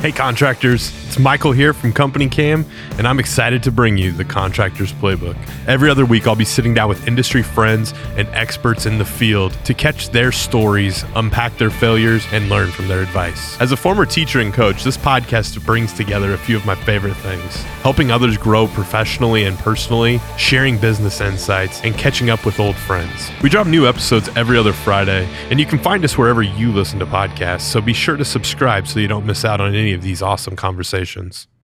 Hey, contractors, it's Michael here from CompanyCam, and I'm excited to bring you the Contractors Playbook. Every other week, I'll be sitting down with industry friends and experts in the field to catch their stories, unpack their failures, and learn from their advice. As a former teacher and coach, this podcast brings together a few of my favorite things helping others grow professionally and personally, sharing business insights, and catching up with old friends. We drop new episodes every other Friday, and you can find us wherever you listen to podcasts, so be sure to subscribe so you don't miss out on any of these awesome conversations.